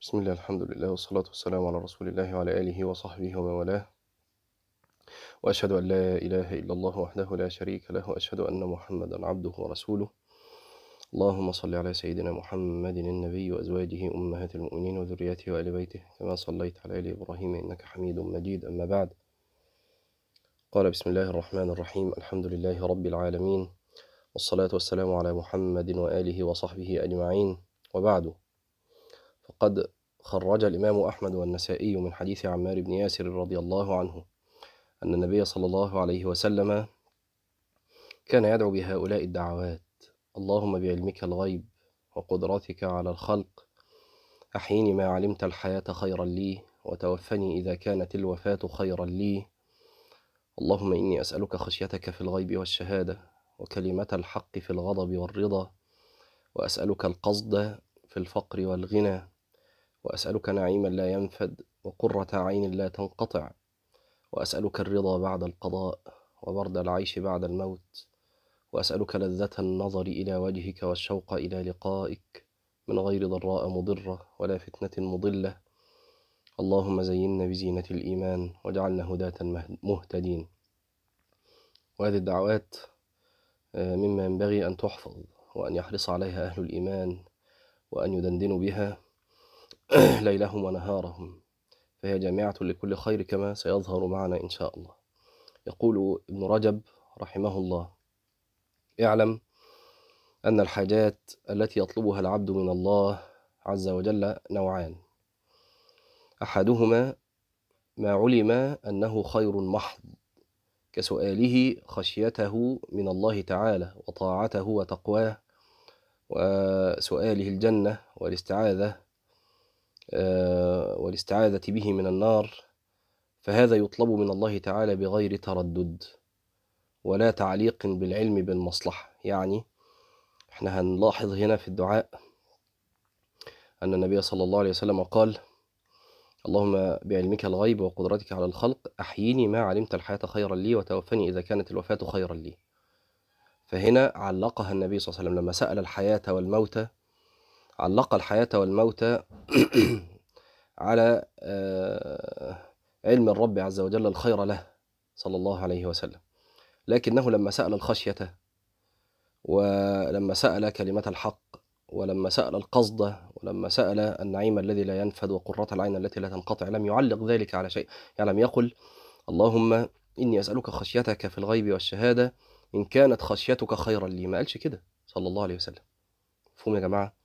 بسم الله الحمد لله والصلاة والسلام على رسول الله وعلى آله وصحبه ومن والاه. وأشهد أن لا إله إلا الله وحده لا شريك له وأشهد أن محمدا عبده ورسوله. اللهم صل على سيدنا محمد النبي وأزواجه أمهات المؤمنين وذريته وآل بيته كما صليت على آل إبراهيم إنك حميد مجيد أما بعد. قال بسم الله الرحمن الرحيم الحمد لله رب العالمين والصلاة والسلام على محمد وآله وصحبه أجمعين. وبعد. فقد خرج الإمام أحمد والنسائي من حديث عمار بن ياسر رضي الله عنه أن النبي صلى الله عليه وسلم كان يدعو بهؤلاء الدعوات اللهم بعلمك الغيب وقدرتك على الخلق أحيني ما علمت الحياة خيرا لي وتوفني إذا كانت الوفاة خيرا لي. اللهم إني أسألك خشيتك في الغيب والشهادة وكلمة الحق في الغضب والرضا وأسألك القصد في الفقر والغنى وأسألك نعيما لا ينفد وقرة عين لا تنقطع. وأسألك الرضا بعد القضاء وبرد العيش بعد الموت. وأسألك لذة النظر إلى وجهك والشوق إلى لقائك. من غير ضراء مضرة ولا فتنة مضلة. اللهم زينا بزينة الإيمان واجعلنا هداة مهتدين. وهذه الدعوات مما ينبغي أن تحفظ وأن يحرص عليها أهل الإيمان وأن يدندنوا بها. ليلهم ونهارهم فهي جامعة لكل خير كما سيظهر معنا إن شاء الله. يقول ابن رجب رحمه الله اعلم أن الحاجات التي يطلبها العبد من الله عز وجل نوعان. أحدهما ما علم أنه خير محض كسؤاله خشيته من الله تعالى وطاعته وتقواه وسؤاله الجنة والاستعاذة والاستعاذة به من النار فهذا يطلب من الله تعالى بغير تردد ولا تعليق بالعلم بالمصلحة. يعني إحنا هنلاحظ هنا في الدعاء أن النبي صلى الله عليه وسلم قال اللهم بعلمك الغيب وقدرتك على الخلق أحييني ما علمت الحياة خيرا لي وتوفني إذا كانت الوفاة خيرا لي. فهنا علقها النبي صلى الله عليه وسلم لما سأل الحياة والموت علق الحياة والموت على علم الرب عز وجل الخير له صلى الله عليه وسلم. لكنه لما سأل الخشية ولما سأل كلمة الحق ولما سأل القصد ولما سأل النعيم الذي لا ينفد وقرة العين التي لا تنقطع لم يعلق ذلك على شيء. يعني لم يقل اللهم إني أسألك خشيتك في الغيب والشهادة إن كانت خشيتك خيرا لي. ما قالش كده صلى الله عليه وسلم. مفهوم يا جماعة؟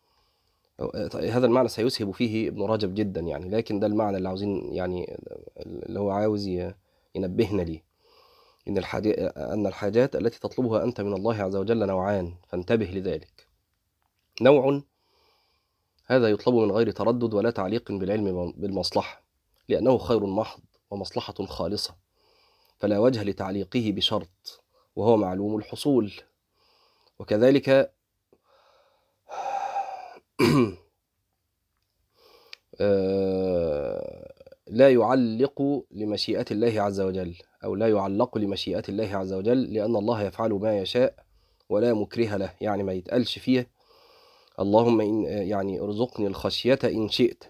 هذا المعنى سيسهب فيه ابن رجب جدا يعني لكن ده المعنى اللي عاوزين يعني اللي هو عاوز ينبهنا ليه. إن أن الحاجات التي تطلبها أنت من الله عز وجل نوعان فانتبه لذلك. نوع هذا يطلب من غير تردد ولا تعليق بالعلم بالمصلحة لأنه خير محض ومصلحة خالصة فلا وجه لتعليقه بشرط وهو معلوم الحصول. وكذلك لا يعلق لمشيئة الله عز وجل أو لا يعلق لمشيئة الله عز وجل لأن الله يفعل ما يشاء ولا مكره له. يعني ما يتقالش فيه اللهم إن يعني ارزقني الخشية إن شئت.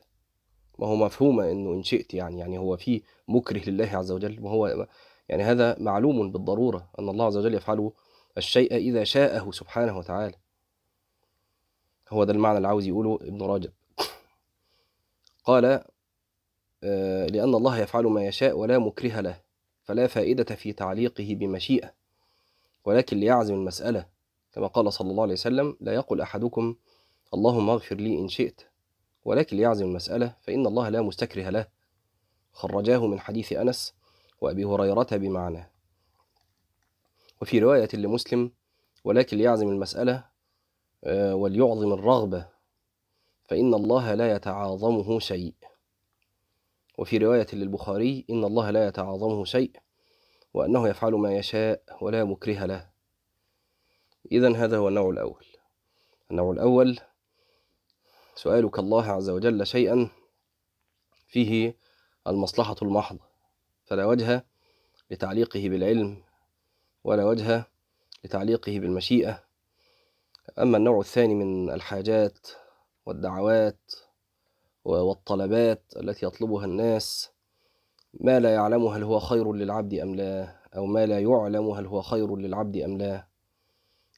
ما هو مفهومة إنه إن شئت يعني يعني هو في مكره لله عز وجل. وهو يعني هذا معلوم بالضرورة أن الله عز وجل يفعل الشيء إذا شاءه سبحانه وتعالى. هو ده المعنى اللي عاوز يقوله ابن رجب. قال لأن الله يفعل ما يشاء ولا مكره له فلا فائدة في تعليقه بمشيئة ولكن ليعزم المسألة. كما قال صلى الله عليه وسلم لا يقل أحدكم اللهم اغفر لي إن شئت ولكن ليعزم المسألة فإن الله لا مستكره له. خرجاه من حديث أنس وأبي هريرة بمعناه. وفي رواية لمسلم ولكن ليعزم المسألة وليعظم الرغبة فإن الله لا يتعاظمه شيء. وفي رواية للبخاري إن الله لا يتعاظمه شيء وأنه يفعل ما يشاء ولا مكره له. إذا هذا هو النوع الأول. النوع الأول سؤالك الله عز وجل شيئا فيه المصلحة المحضة. فلا وجه لتعليقه بالعلم ولا وجه لتعليقه بالمشيئة أما النوع الثاني من الحاجات والدعوات والطلبات التي يطلبها الناس ما لا يعلم هل هو خير للعبد أم لا أو ما لا يعلم هل هو خير للعبد أم لا.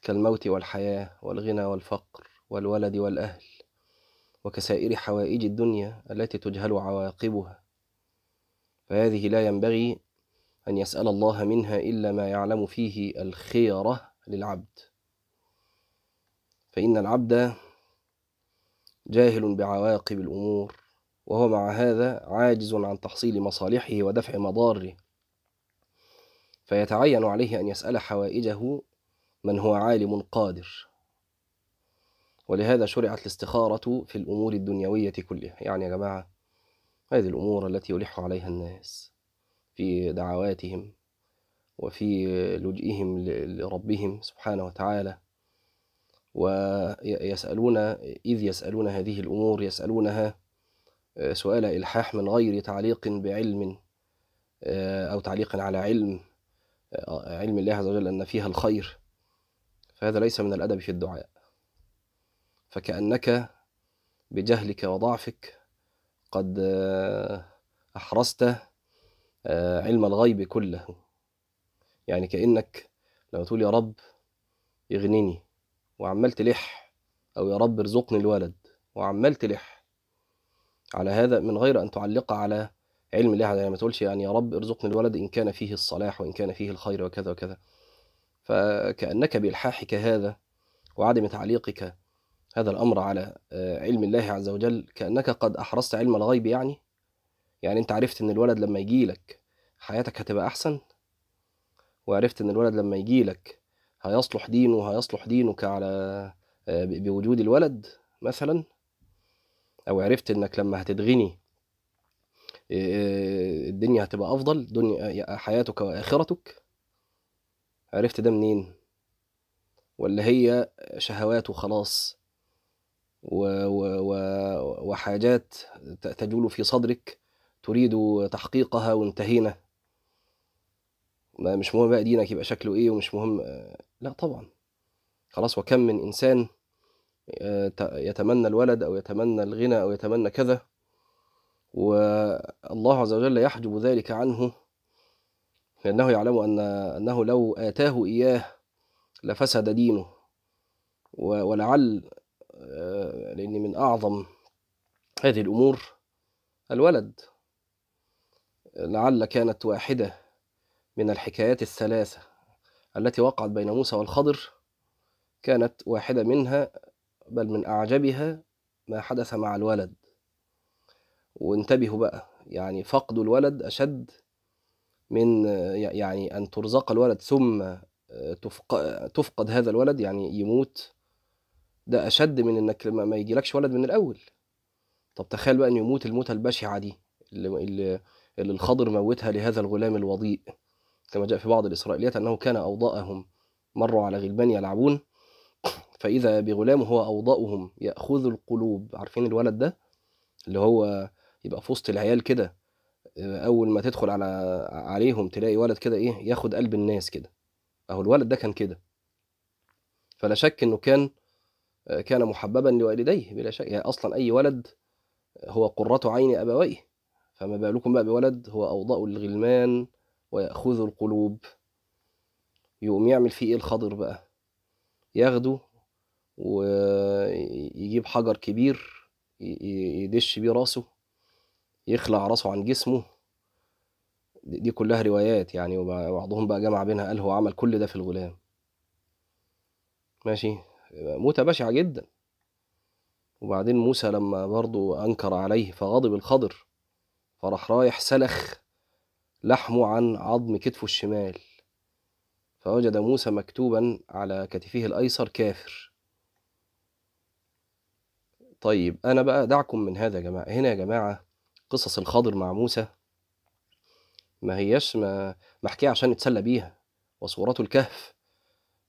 كالموت والحياة والغنى والفقر والولد والأهل وكسائر حوائج الدنيا التي تجهل عواقبها. فهذه لا ينبغي أن يسأل الله منها إلا ما يعلم فيه الخيرة للعبد. فإن العبد جاهل بعواقب الأمور وهو مع هذا عاجز عن تحصيل مصالحه ودفع مضاره. فيتعين عليه أن يسأل حوائجه من هو عالم قادر. ولهذا شرعت الاستخارة في الأمور الدنيوية كلها. يعني يا جماعة هذه الأمور التي يلح عليها الناس في دعواتهم وفي لجئهم لربهم سبحانه وتعالى. ويسألون إذ يسألون هذه الأمور يسألونها سؤال إلحاح من غير تعليق بعلم أو تعليق على علم علم الله عز وجل أن فيها الخير. فهذا ليس من الأدب في الدعاء. فكأنك بجهلك وضعفك قد أحرزت علم الغيب كله. يعني كأنك لما تقول يا رب يغنيني. وعمال تلح. أو يا رب ارزقني الولد. وعمال تلح. على هذا من غير أن تعلق على علم الله. يعني ما تقولش يعني يا رب ارزقني الولد إن كان فيه الصلاح وإن كان فيه الخير وكذا وكذا. فكأنك بإلحاحك هذا وعدم تعليقك هذا الأمر على علم الله عز وجل. كأنك قد أحرزت علم الغيب يعني. يعني أنت عرفت إن الولد لما يجي لك حياتك هتبقى أحسن؟ وعرفت إن الولد لما يجي لك هيصلح دينه هيصلح دينك على بوجود الولد مثلا؟ أو عرفت إنك لما هتتغني الدنيا هتبقى أفضل؟ دنيا حياتك وآخرتك؟ عرفت ده منين؟ ولا هي شهوات وخلاص؟ و و و وحاجات تجول في صدرك تريد تحقيقها وانتهينا؟ مش مهم بقى دينك يبقى شكله إيه ومش مهم لا طبعا. خلاص وكم من إنسان يتمنى الولد أو يتمنى الغنى أو يتمنى كذا والله عز وجل يحجب ذلك عنه لأنه يعلم أن أنه لو آتاه إياه لفسد دينه. ولعل لأن من أعظم هذه الأمور الولد. لعل كانت واحدة. من الحكايات الثلاثة التي وقعت بين موسى والخضر كانت واحدة منها بل من أعجبها ما حدث مع الولد. وانتبهوا بقى يعني فقد الولد أشد من يعني أن ترزق الولد ثم تفقد هذا الولد يعني يموت. ده أشد من إنك ما يجيلكش ولد من الأول. طب تخيل بقى إنه يموت الموتة البشعة دي اللي, اللي الخضر موتها لهذا الغلام الوضيء. كما جاء في بعض الإسرائيليات أنه كان أوضاءهم مروا على غلمان يلعبون. فإذا بغلام هو أوضاؤهم يأخذ القلوب. عارفين الولد ده؟ اللي هو يبقى في وسط العيال كده أول ما تدخل على عليهم تلاقي ولد كده إيه ياخد قلب الناس كده. أهو الولد ده كان كده. فلا شك إنه كان كان محببا لوالديه. بلا شك يعني أصلا أي ولد هو قرة عين أبويه. فما بالكم بقى بولد هو أوضاء الغلمان. ويأخذ القلوب. يقوم يعمل فيه إيه الخضر بقى؟ ياخده ويجيب حجر كبير يدش بيه راسه يخلع راسه عن جسمه. دي كلها روايات يعني وبعضهم بقى جمع بينها قال هو عمل كل ده في الغلام. ماشي؟ موتة بشعة جدا. وبعدين موسى لما برضو أنكر عليه فغضب الخضر فراح رايح سلخ لحمه عن عظم كتفه الشمال. فوجد موسى مكتوبا على كتفه الأيسر كافر. طيب أنا بقى دعكم من هذا يا جماعة. هنا يا جماعة قصص الخضر مع موسى. ما هياش ما محكية عشان نتسلى بيها. وصورة الكهف.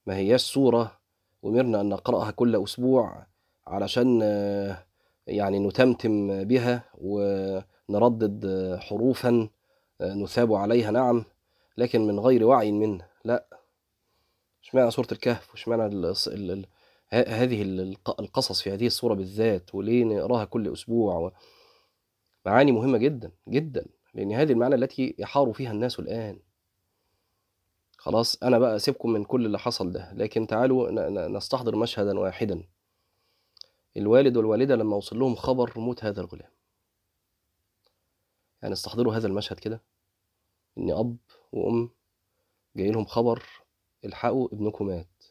ما هياش صورة أمرنا أن نقرأها كل أسبوع علشان يعني نتمتم بها ونردد حروفا نثاب عليها نعم لكن من غير وعي منه. لا. اشمعنى سورة الكهف؟ واشمعنى. هذه القصص في هذه الصورة بالذات؟ وليه نقراها كل أسبوع؟ و... معاني مهمة جدا جدا لأن هذه المعاني التي يحار فيها الناس الآن. خلاص أنا بقى أسيبكم من كل اللي حصل ده. لكن تعالوا نستحضر مشهدا واحدا. الوالد والوالدة لما وصل لهم خبر موت هذا الغلام. يعني استحضروا هذا المشهد كده؟ إن أب وأم جاي لهم خبر الحقوا ابنكم مات.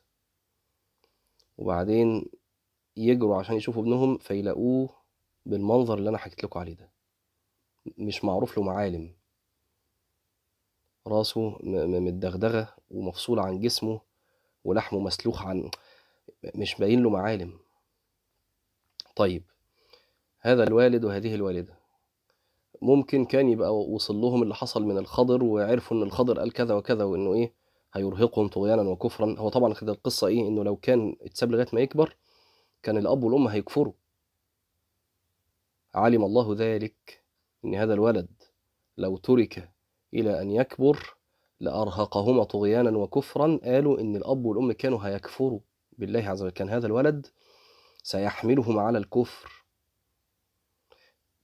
وبعدين يجروا عشان يشوفوا ابنهم فيلاقوه بالمنظر اللي أنا حكيت لكم عليه ده. مش معروف له معالم. راسه متدغدغة ومفصولة عن جسمه ولحمه مسلوخ عن مش باين له معالم. طيب هذا الوالد وهذه الوالدة. ممكن كان يبقى وصل لهم اللي حصل من الخضر وعرفوا إن الخضر قال كذا وكذا وإنه إيه هيرهقهم طغيانا وكفرا. هو طبعا كده القصة إيه إنه لو كان اتساب لغاية ما يكبر كان الأب والأم هيكفروا. علم الله ذلك إن هذا الولد لو ترك إلى أن يكبر لأرهقهما طغيانا وكفرا. قالوا إن الأب والأم كانوا هيكفروا بالله عز وجل. كان هذا الولد سيحملهم على الكفر.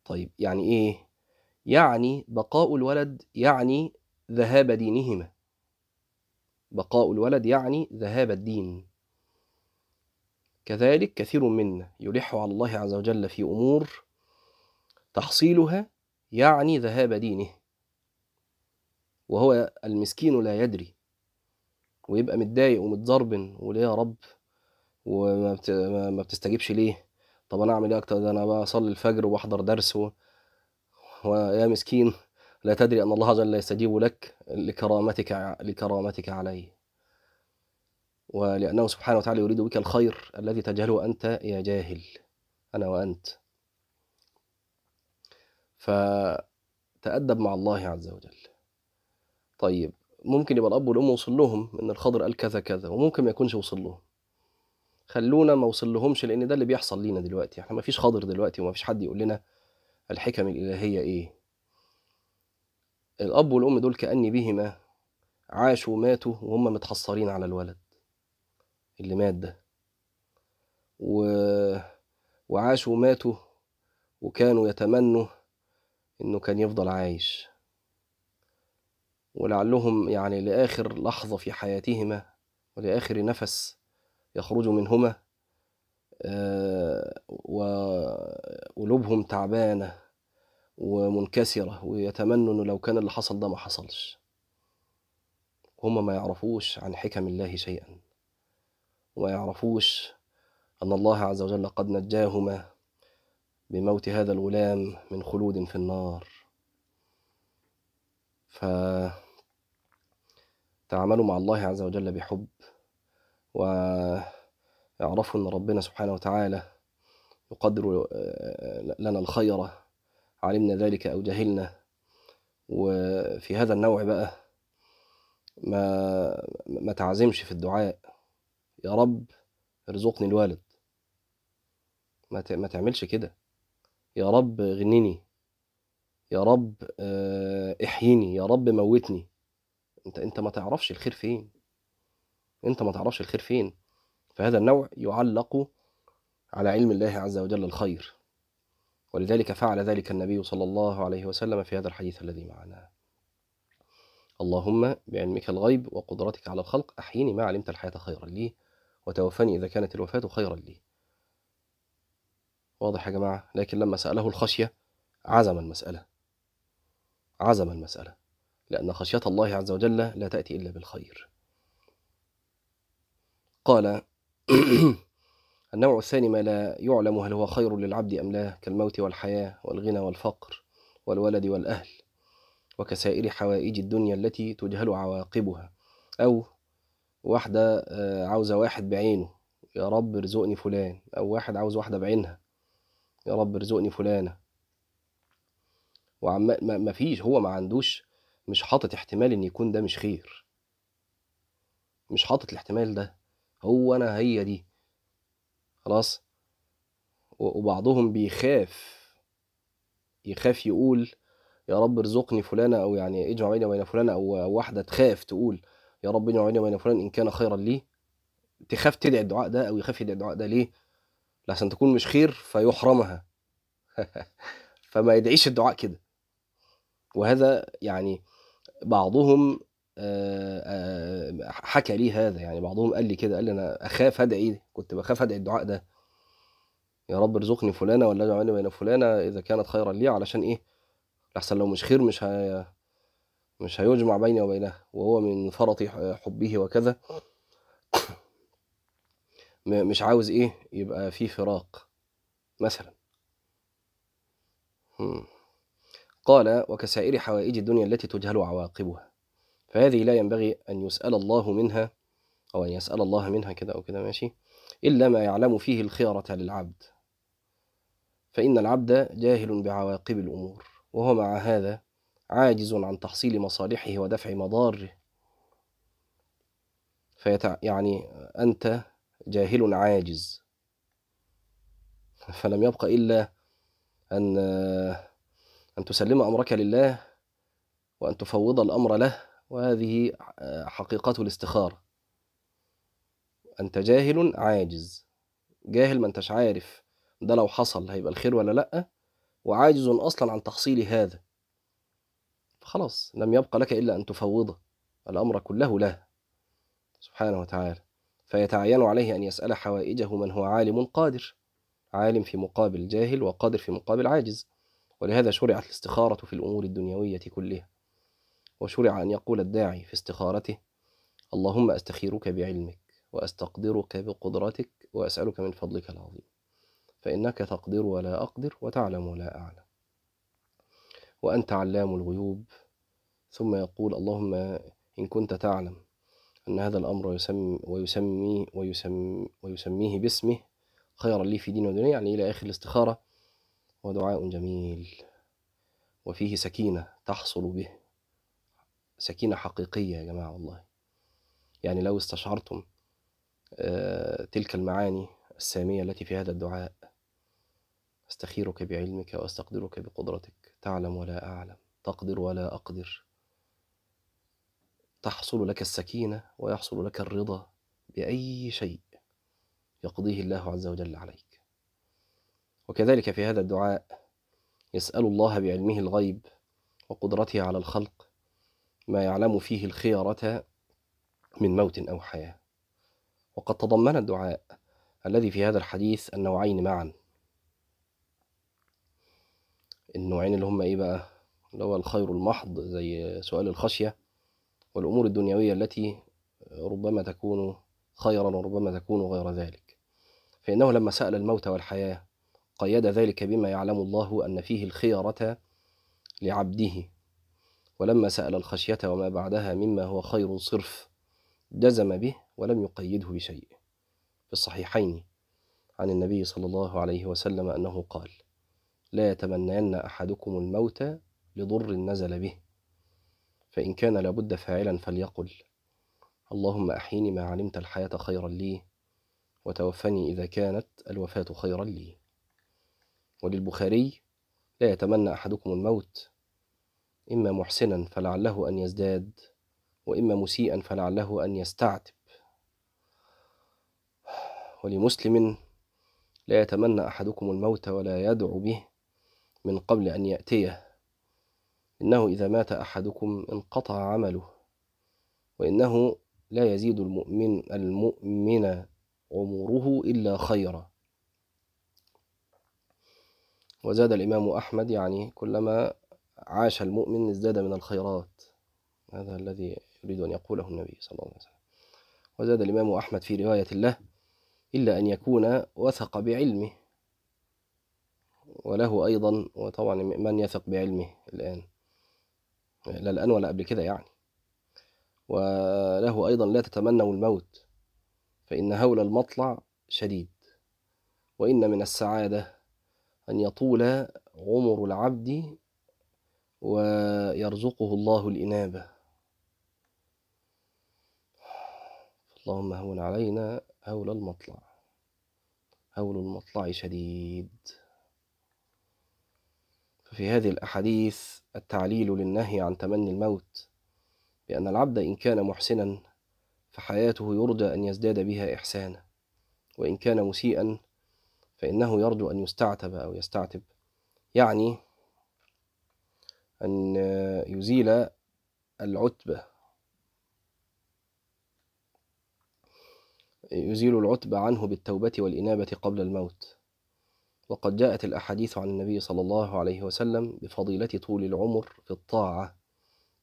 طيب يعني إيه؟ يعني بقاء الولد يعني ذهاب دينهما. بقاء الولد يعني ذهاب الدين. كذلك كثير منا يلح على الله عز وجل في أمور تحصيلها يعني ذهاب دينه. وهو المسكين لا يدري. ويبقى متضايق ومتزربن وليه يا رب؟ وما بت... ما ما بتستجيبش ليه؟ طب أنا أعمل إيه أكتر؟ ده أنا بصلي الفجر وبحضر درس و... ويا مسكين لا تدري أن الله جل يستجيب لك لكرامتك لكرامتك عليه. ولأنه سبحانه وتعالى يريد بك الخير الذي تجهله أنت يا جاهل أنا وأنت. فتأدب مع الله عز وجل. طيب ممكن يبقى الأب والأم وصل لهم إن الخضر قال كذا كذا وممكن ما يكونش وصل لهم. خلونا ما وصل لهمش لأن ده اللي بيحصل لينا دلوقتي. إحنا ما فيش خضر دلوقتي وما فيش حد يقول لنا الحكم الإلهية إيه؟ الأب والأم دول كأني بهما عاشوا وماتوا وهم متحصرين على الولد اللي مات ده. و... وعاشوا وماتوا وكانوا يتمنوا إنه كان يفضل عايش. ولعلهم يعني لآخر لحظة في حياتهما ولآخر نفس يخرج منهما وقلوبهم تعبانة ومنكسرة ويتمنوا انه لو كان اللي حصل ده ما حصلش. هم ما يعرفوش عن حكم الله شيئا. وما يعرفوش أن الله عز وجل قد نجاهما بموت هذا الغلام من خلود في النار. فتعاملوا مع الله عز وجل بحب ويعرفوا ان ربنا سبحانه وتعالى يقدر آه، لنا الخير علمنا ذلك أو جهلنا. وفي هذا النوع بقى ما ما تعزمش في الدعاء. يا رب ارزقني الوالد. ما ما تعملش كده. يا رب غنني. يا رب آه، احييني. يا رب موتني. انت انت ما تعرفش الخير فين؟ انت ما تعرفش الخير فين؟ فهذا النوع يعلق على علم الله عز وجل الخير. ولذلك فعل ذلك النبي صلى الله عليه وسلم في هذا الحديث الذي معنا. اللهم بعلمك الغيب وقدرتك على الخلق أحيني ما علمت الحياة خيرا لي وتوفني إذا كانت الوفاة خيرا لي. واضح يا جماعة؟ لكن لما سأله الخشية عزم المسألة. عزم المسألة. لأن خشية الله عز وجل لا تأتي إلا بالخير. قال النوع الثاني ما لا يعلم هل هو خير للعبد أم لا كالموت والحياة والغنى والفقر والولد والأهل وكسائر حوائج الدنيا التي تجهل عواقبها. أو واحدة آه، عاوزة واحد بعينه يا رب ارزقني فلان. أو واحد عاوز واحدة بعينها يا رب ارزقني فلانة. وعم ما ما فيش هو ما عندوش مش حاطط احتمال إن يكون ده مش خير. مش حاطط الاحتمال ده. هو أنا هي دي. خلاص؟ وبعضهم بيخاف. يخاف يقول يا رب ارزقني فلانة أو يعني اجمع بيني وبين فلانة أو واحدة تخاف تقول يا رب اجمع بيني وبين فلان إن كان خيرا لي. تخاف تدعي الدعاء ده أو يخاف يدعي الدعاء ده ليه؟ لحسن تكون مش خير فيحرمها. فما يدعيش الدعاء كده. وهذا يعني بعضهم حكى لي هذا. يعني بعضهم قال لي كده قال لي أنا أخاف ادعي كنت بخاف ادعي الدعاء ده. يا رب ارزقني فلانة ولا اجعلني بين فلانة إذا كانت خيرا لي علشان إيه؟ لحسن لو مش خير مش هي مش هيجمع بيني وبينها. وهو من فرط حبه وكذا. مش عاوز إيه؟ يبقى في فراق مثلا. قال وكسائر حوائج الدنيا التي تجهل عواقبها. فهذه لا ينبغي أن يسأل الله منها أو أن يسأل الله منها كده أو كده ماشي؟ إلا ما يعلم فيه الخيرة للعبد. فإن العبد جاهل بعواقب الأمور وهو مع هذا عاجز عن تحصيل مصالحه ودفع مضاره. فيتع... يعني أنت جاهل عاجز. فلم يبق إلا أن أن تسلم أمرك لله وأن تفوض الأمر له. وهذه حقيقة الاستخارة. أنت جاهل عاجز. جاهل ما أنتش عارف ده لو حصل هيبقى الخير ولا لأ وعاجز أصلا عن تحصيل هذا. فخلاص لم يبق لك إلا أن تفوض. الأمر كله له. سبحانه وتعالى. فيتعين عليه أن يسأل حوائجه من هو عالم قادر. عالم في مقابل جاهل وقادر في مقابل عاجز. ولهذا شرعت الاستخارة في الأمور الدنيوية كلها. وشرع أن يقول الداعي في استخارته اللهم أستخيرك بعلمك وأستقدرك بقدرتك وأسألك من فضلك العظيم. فإنك تقدر ولا أقدر وتعلم ولا أعلم. وأنت علام الغيوب. ثم يقول اللهم إن كنت تعلم أن هذا الأمر يسمي ويسمي ويسمي ويسميه باسمه خيرا لي في دين ودنيا يعني إلى آخر الاستخارة ودعاء جميل. وفيه سكينة تحصل به. سكينة حقيقية يا جماعة والله. يعني لو استشعرتم آه، تلك المعاني السامية التي في هذا الدعاء أستخيرك بعلمك وأستقدرك بقدرتك. تعلم ولا أعلم تقدر ولا أقدر. تحصل لك السكينة ويحصل لك الرضا بأي شيء يقضيه الله عز وجل عليك. وكذلك في هذا الدعاء يسأل الله بعلمه الغيب وقدرته على الخلق ما يعلم فيه الخيرة من موت أو حياة. وقد تضمن الدعاء الذي في هذا الحديث النوعين معا. النوعين اللي هم إيه بقى؟ اللي هو الخير المحض زي سؤال الخشية والأمور الدنيوية التي ربما تكون خيرا وربما تكون غير ذلك. فإنه لما سأل الموت والحياة قيد ذلك بما يعلم الله أن فيه الخيرة لعبده. ولما سأل الخشية وما بعدها مما هو خير صرف جزم به ولم يقيده بشيء. في الصحيحين عن النبي صلى الله عليه وسلم أنه قال لا يتمنين أحدكم الموت لضر نزل به. فإن كان لابد فاعلا فليقل اللهم أحيني ما علمت الحياة خيرا لي وتوفني إذا كانت الوفاة خيرا لي وللبخاري لا يتمنى أحدكم الموت إما محسنا فلعله أن يزداد وإما مسيئا فلعله أن يستعتب. ولمسلم لا يتمنى أحدكم الموت ولا يدعو به من قبل أن يأتيه. إنه إذا مات أحدكم انقطع عمله وإنه لا يزيد المؤمن المؤمن عمره إلا خيرا. وزاد الإمام أحمد يعني كلما عاش المؤمن ازداد من الخيرات. هذا الذي يريد أن يقوله النبي صلى الله عليه وسلم. وزاد الإمام أحمد في رواية له إلا أن يكون وثق بعلمه. وله أيضا وطبعا من يثق بعلمه الآن؟ لا الآن ولا قبل كده يعني. وله أيضا لا تتمنوا الموت فإن هول المطلع شديد. وإن من السعادة أن يطول عمر العبد ويرزقه الله الإنابة. اللهم هون علينا هول المطلع. هول المطلع شديد. ففي هذه الأحاديث التعليل للنهي عن تمني الموت بأن العبد إن كان محسنا فحياته يرجى أن يزداد بها إحسانا وإن كان مسيئا فإنه يرجو أن يستعتب أو يستعتب. يعني أن يزيل العتبة يزيل العتبة عنه بالتوبة والإنابة قبل الموت. وقد جاءت الأحاديث عن النبي صلى الله عليه وسلم بفضيلة طول العمر في الطاعة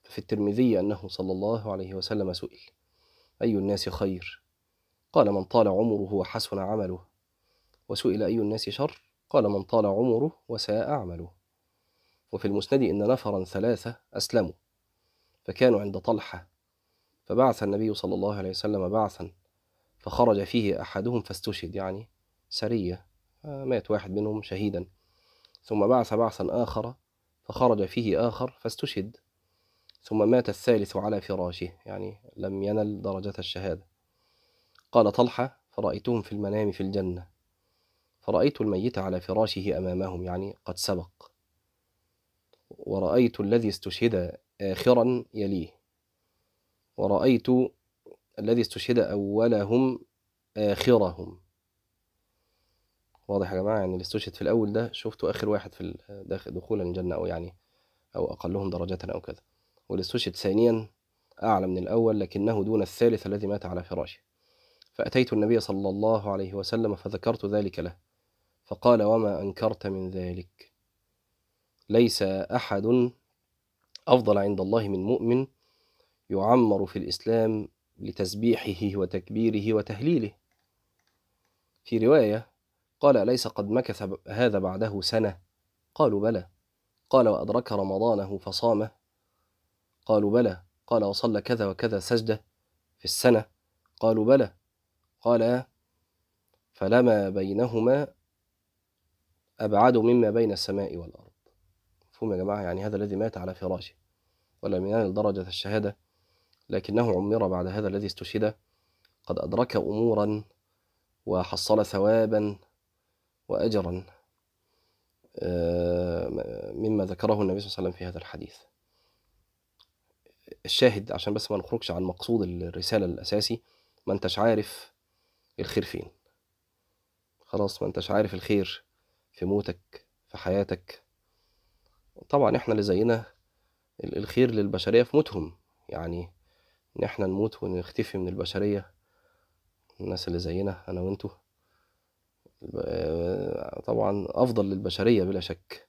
في الترمذي أنه صلى الله عليه وسلم سئل أي الناس خير؟ قال من طال عمره وحسن عمله. وسئل أي الناس شر؟ قال من طال عمره وساء عمله. وفي المسند إن نفرا ثلاثة أسلموا فكانوا عند طلحة فبعث النبي صلى الله عليه وسلم بعثا فخرج فيه أحدهم فاستشهد يعني سرية مات واحد منهم شهيدا ثم بعث بعثا آخر فخرج فيه آخر فاستشهد ثم مات الثالث على فراشه يعني لم ينل درجة الشهادة. قال طلحة فرأيتهم في المنام في الجنة فرأيت الميت على فراشه أمامهم يعني قد سبق. ورأيت الذي استشهد آخرا يليه. ورأيت الذي استشهد أولهم آخرهم. واضح يا جماعة؟ يعني اللي استشهد في الأول ده شفته آخر واحد في دخولا الجنة أو يعني أو أقلهم درجة أو كذا. واللي استشهد ثانيا أعلى من الأول لكنه دون الثالث الذي مات على فراشه. فأتيت النبي صلى الله عليه وسلم فذكرت ذلك له. فقال وما أنكرت من ذلك. ليس أحد أفضل عند الله من مؤمن يعمر في الإسلام لتسبيحه وتكبيره وتهليله. في رواية قال أليس قد مكث هذا بعده سنة. قالوا بلى. قال وأدرك رمضانه فصامه. قالوا بلى. قال وصلى كذا وكذا سجدة في السنة. قالوا بلى. قال فلما بينهما أبعد مما بين السماء والأرض. مفهوم يا جماعة يعني هذا الذي مات على فراشه ولم ينال درجة الشهادة؟ لكنه عمر بعد هذا الذي استشهد. قد أدرك أمورا وحصل ثوابا وأجرا. مما ذكره النبي صلى الله عليه وسلم في هذا الحديث. الشاهد عشان بس ما نخرجش عن مقصود الرسالة الأساسي ما انتش عارف الخير فين؟ خلاص ما انتش عارف الخير في موتك في حياتك طبعا إحنا اللي زينا الخير للبشرية في موتهم. يعني ان إحنا نموت ونختفي من البشرية. الناس اللي زينا أنا وأنتو. طبعا أفضل للبشرية بلا شك.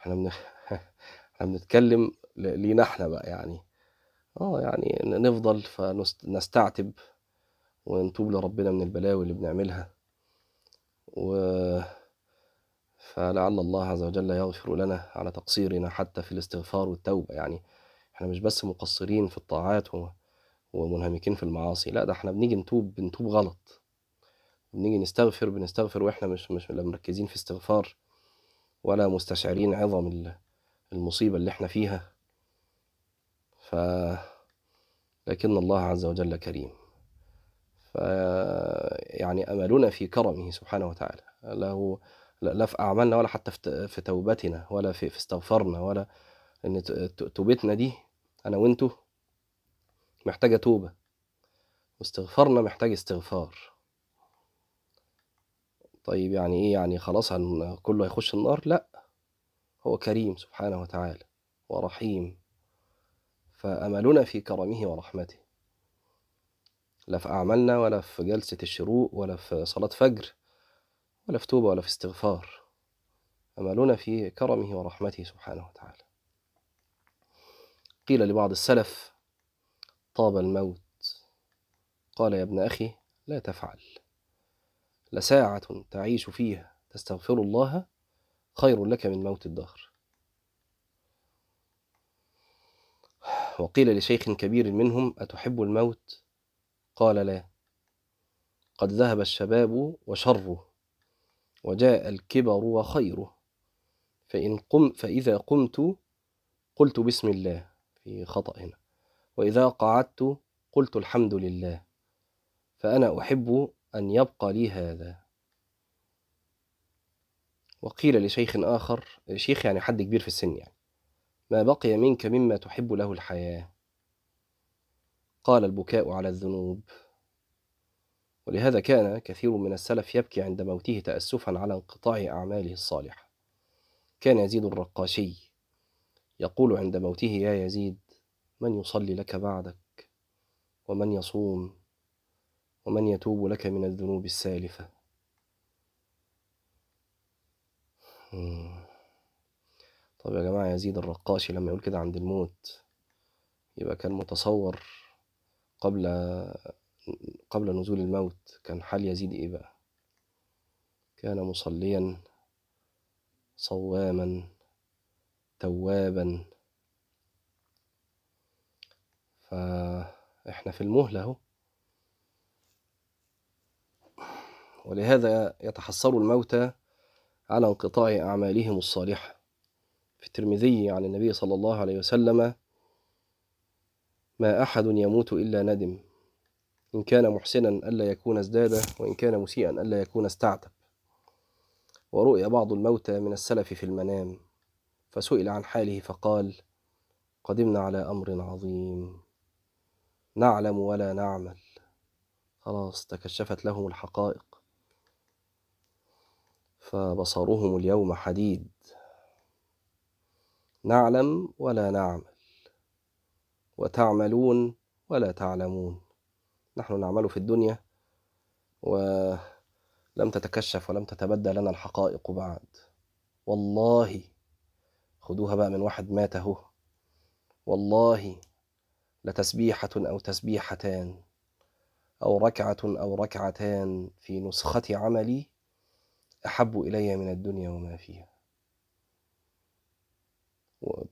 إحنا من... إحنا بنتكلم لينا إحنا بقى يعني. آه يعني نفضل فنستعتب ونتوب لربنا من البلاوي اللي بنعملها. و فلعل الله عز وجل يغفر لنا على تقصيرنا حتى في الاستغفار والتوبة. يعني إحنا مش بس مقصرين في الطاعات ومنهمكين في المعاصي. لا ده إحنا بنيجي نتوب بنتوب غلط. بنيجي نستغفر بنستغفر وإحنا مش مش لا مركزين في استغفار ولا مستشعرين عظم المصيبة اللي إحنا فيها. ف لكن الله عز وجل كريم. ف يعني أملنا في كرمه سبحانه وتعالى. له لا في أعمالنا ولا حتى في توبتنا ولا في, في استغفارنا ولا إن توبتنا دي أنا وأنتو محتاجة توبة. واستغفارنا محتاج استغفار. طيب يعني إيه؟ يعني خلاص كله هيخش النار؟ لا. هو كريم سبحانه وتعالى ورحيم. فأملنا في كرمه ورحمته. لا في أعمالنا ولا في جلسة الشروق ولا في صلاة فجر. ولا في توبة ولا في استغفار أملنا في كرمه ورحمته سبحانه وتعالى. قيل لبعض السلف طاب الموت. قال يا ابن أخي لا تفعل. لساعة تعيش فيها تستغفر الله خير لك من موت الدهر. وقيل لشيخ كبير منهم أتحب الموت؟ قال لا. قد ذهب الشباب وشره وجاء الكبر وخيره. فإن قم فإذا قمت قلت بسم الله في خطأ هنا وإذا قعدت قلت الحمد لله. فأنا أحب أن يبقى لي هذا. وقيل لشيخ آخر شيخ يعني حد كبير في السن يعني. ما بقي منك مما تحب له الحياة. قال البكاء على الذنوب. ولهذا كان كثير من السلف يبكي عند موته تأسفا على انقطاع أعماله الصالحة. كان يزيد الرقاشي يقول عند موته يا يزيد من يصلي لك بعدك؟ ومن يصوم؟ ومن يتوب لك من الذنوب السالفة. طب يا جماعة يزيد الرقاشي لما يقول كده عند الموت يبقى كان متصور قبل قبل نزول الموت كان حال يزيد إيه بقى؟ كان مصليا صواما توابا. فإحنا في المهلة أهو. ولهذا يتحسر الموتى على انقطاع أعمالهم الصالحة. في الترمذي عن النبي صلى الله عليه وسلم ما أحد يموت إلا ندم. إن كان محسنا ألا يكون ازداد وإن كان مسيئا ألا يكون استعتب. ورؤي بعض الموتى من السلف في المنام فسئل عن حاله فقال قدمنا على أمر عظيم. نعلم ولا نعمل. خلاص تكشفت لهم الحقائق. فبصرهم اليوم حديد نعلم ولا نعمل وتعملون ولا تعلمون. نحن نعمل في الدنيا ولم تتكشف ولم تتبدى لنا الحقائق بعد. والله خدوها بقى من واحد مات أهو. والله لتسبيحة أو تسبيحتان أو ركعة أو ركعتان في نسخة عملي أحب إلي من الدنيا وما فيها.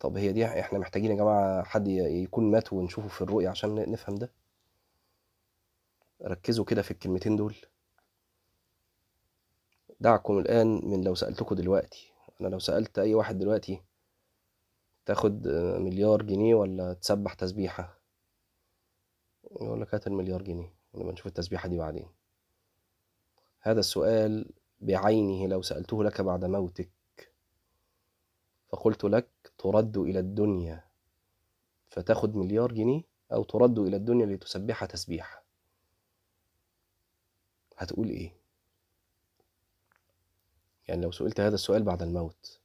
طب هي دي إحنا محتاجين يا جماعة حد يكون مات ونشوفه في الرؤية عشان نفهم ده؟ ركزوا كده في الكلمتين دول. دعكم الآن من لو سألتكم دلوقتي. أنا لو سألت أي واحد دلوقتي تاخد مليار جنيه ولا تسبح تسبيحة؟ يقول لك هات المليار جنيه ونبقى نشوف التسبيحة دي بعدين. هذا السؤال بعينه لو سألته لك بعد موتك. فقلت لك ترد إلى الدنيا فتاخد مليار جنيه أو ترد إلى الدنيا لتسبح تسبيحة. هتقول إيه؟ يعني لو سئلت هذا السؤال بعد الموت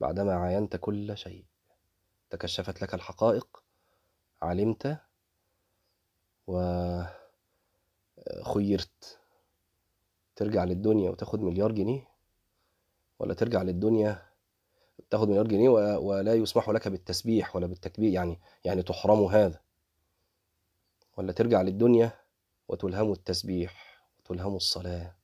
بعدما عاينت كل شيء تكشفت لك الحقائق علمت وخيرت ترجع للدنيا وتاخد مليار جنيه؟ ولا ترجع للدنيا تاخد مليار جنيه ولا يسمح لك بالتسبيح ولا بالتكبير؟ يعني يعني تحرم هذا. ولا ترجع للدنيا وتلهم التسبيح. وتلهم الصلاة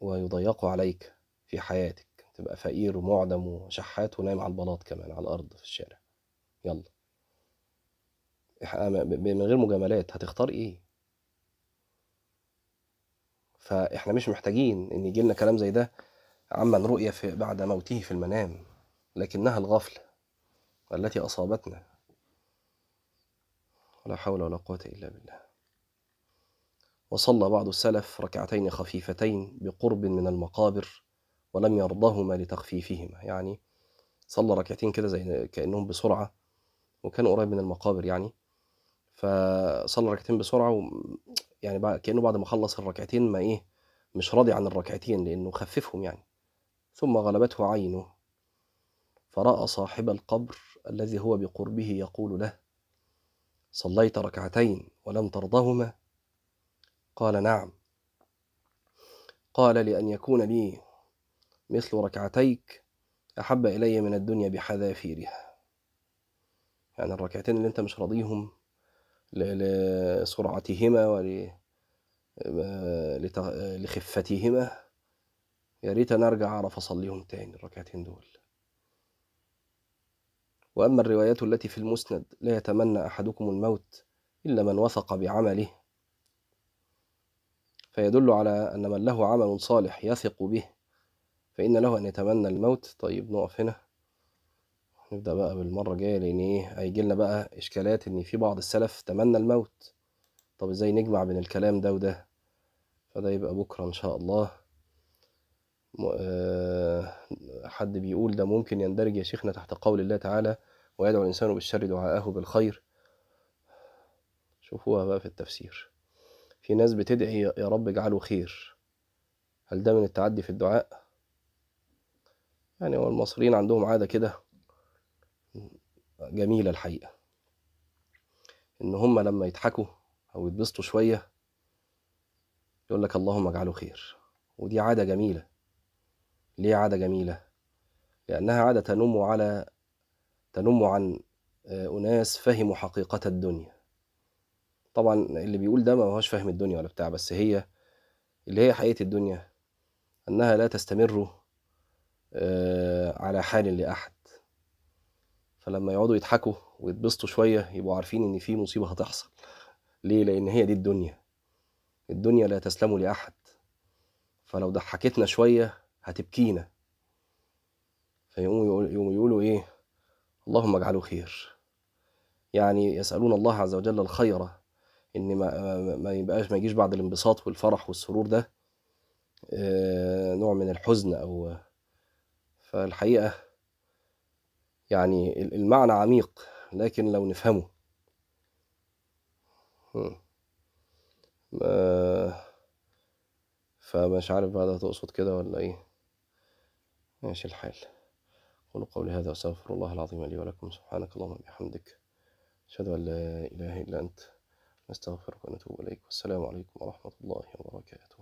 ويضيق عليك في حياتك. تبقى فقير ومعدم وشحات ونايم على البلاط كمان على الأرض في الشارع. يلا. من غير مجاملات هتختار إيه؟ فإحنا مش محتاجين إن يجي لنا كلام زي ده عمن رؤي في بعد موته في المنام لكنها الغفلة التي أصابتنا. ولا حول ولا قوة إلا بالله. وصلى بعض السلف ركعتين خفيفتين بقرب من المقابر ولم يرضهما لتخفيفهما. يعني صلى ركعتين كده زي كأنهم بسرعة وكان قريب من المقابر يعني. فصلى ركعتين بسرعة و يعني كأنه بعد ما خلص الركعتين ما إيه مش راضي عن الركعتين لأنه خففهم يعني. ثم غلبته عينه فرأى صاحب القبر الذي هو بقربه يقول له صليت ركعتين ولم ترضهما قال نعم. قال لأن يكون لي مثل ركعتيك أحب إلي من الدنيا بحذافيرها. يعني الركعتين اللي أنت مش راضيهم لسرعتهما ولخفتهما يا ريت أنا أرجع أعرف أصليهم تاني الركعتين دول. وأما الروايات التي في المسند لا يتمنى أحدكم الموت إلا من وثق بعمله فيدل على أن من له عمل صالح يثق به فإن له أن يتمنى الموت. طيب نقف هنا. نبدأ بقى بالمرة الجاية لأن إيه هيجي لنا بقى إشكالات إن في بعض السلف تمنى الموت. طب إزاي نجمع بين الكلام ده وده؟ فده يبقى بكرة إن شاء الله. حد بيقول ده ممكن يندرج يا شيخنا تحت قول الله تعالى ويدعو الإنسان بالشر دعاءه بالخير. شوفوها بقى في التفسير. في ناس بتدعي يا رب اجعله خير. هل ده من التعدي في الدعاء؟ يعني هو المصريين عندهم عادة كده جميلة الحقيقة. إن هم لما يضحكوا أو يتبسطوا شوية يقول لك اللهم اجعله خير. ودي عادة جميلة. ليه عادة جميلة؟ لأنها عادة تنم على تنم عن آه، أناس فهموا حقيقة الدنيا. طبعا اللي بيقول ده ما هوش فاهم الدنيا ولا بتاع بس هي اللي هي حقيقة الدنيا أنها لا تستمر آه، على حال لأحد. فلما يقعدوا يضحكوا ويتبسطوا شوية يبقوا عارفين إن في مصيبة هتحصل. ليه؟ لأن هي دي الدنيا. الدنيا لا تسلم لأحد. فلو ضحكتنا شوية هتبكينا. فيقوموا يقول- يقوموا يقولوا إيه؟ اللهم اجعله خير. يعني يسألون الله عز وجل الخير إن ما, ما- يبقاش ما يجيش بعد الانبساط والفرح والسرور ده آه، نوع من الحزن أو فالحقيقة يعني ال- المعنى عميق لكن لو نفهمه. فمش عارف بقى ده تقصد كده ولا إيه. ماشي الحال. قولوا قولي هذا وأستغفر الله العظيم لي ولكم. سبحانك اللهم وبحمدك. أشهد أن لا إله إلا أنت. نستغفرك ونتوب إليك. والسلام عليكم ورحمة الله وبركاته.